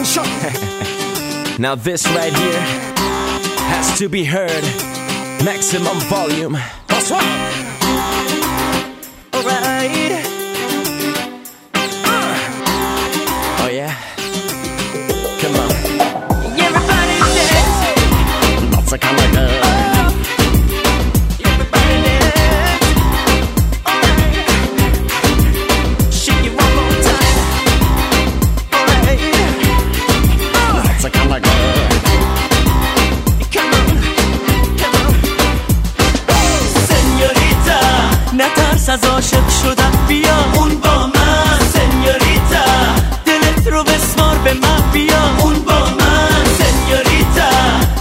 Now this right here has to be heard. Maximum volume. That's right. Alright. Oh yeah. از عاشق شدن بیا. اون با من señorita. دلت رو بسمار به من بیا. اون با من señorita.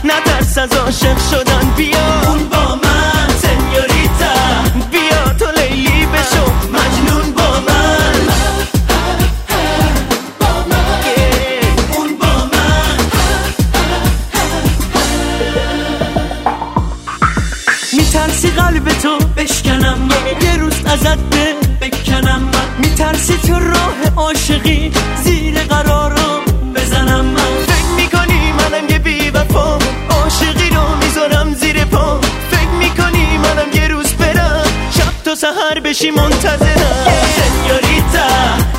نترس از عاشق شدن بیا. اون با من señorita. بیا تو لیلی بشو. مجنون با من. اون با من. میترسی قلب تو؟ بشکنم. ازت بکنم من. میترسی تو راه عاشقی زیر قرارم بزنم من. فکر می‌کنی منم یه بی وفا عاشقی رو می‌ذارم زیر پا. فکر می‌کنی منم یه روز برم شب تا سهر بشی منتظرم. سنیوریتا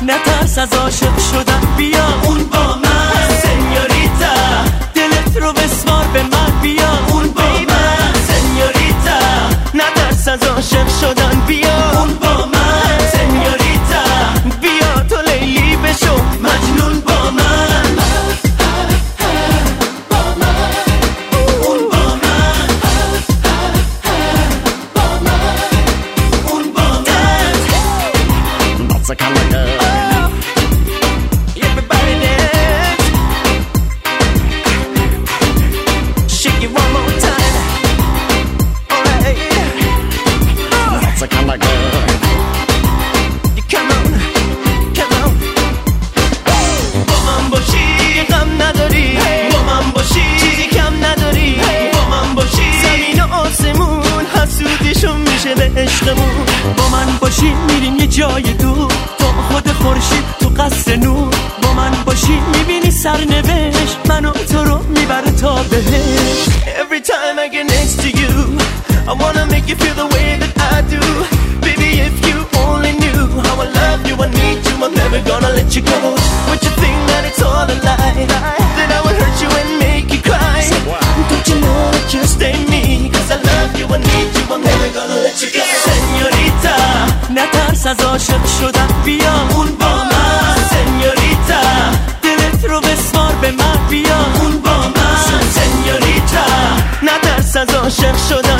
نترس از عاشق شدن بیا اون با من. عشقمون با من باشی میریم یه جای دور با خود خورشید تو قصر نور با من باشی می‌بینی سرنوشت منو تو رو می‌بره تا بهش Every time I get next to you I wanna make you feel the way that I do Baby if you only knew how I love you I need you I'm never gonna let you go نترس از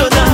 sonar.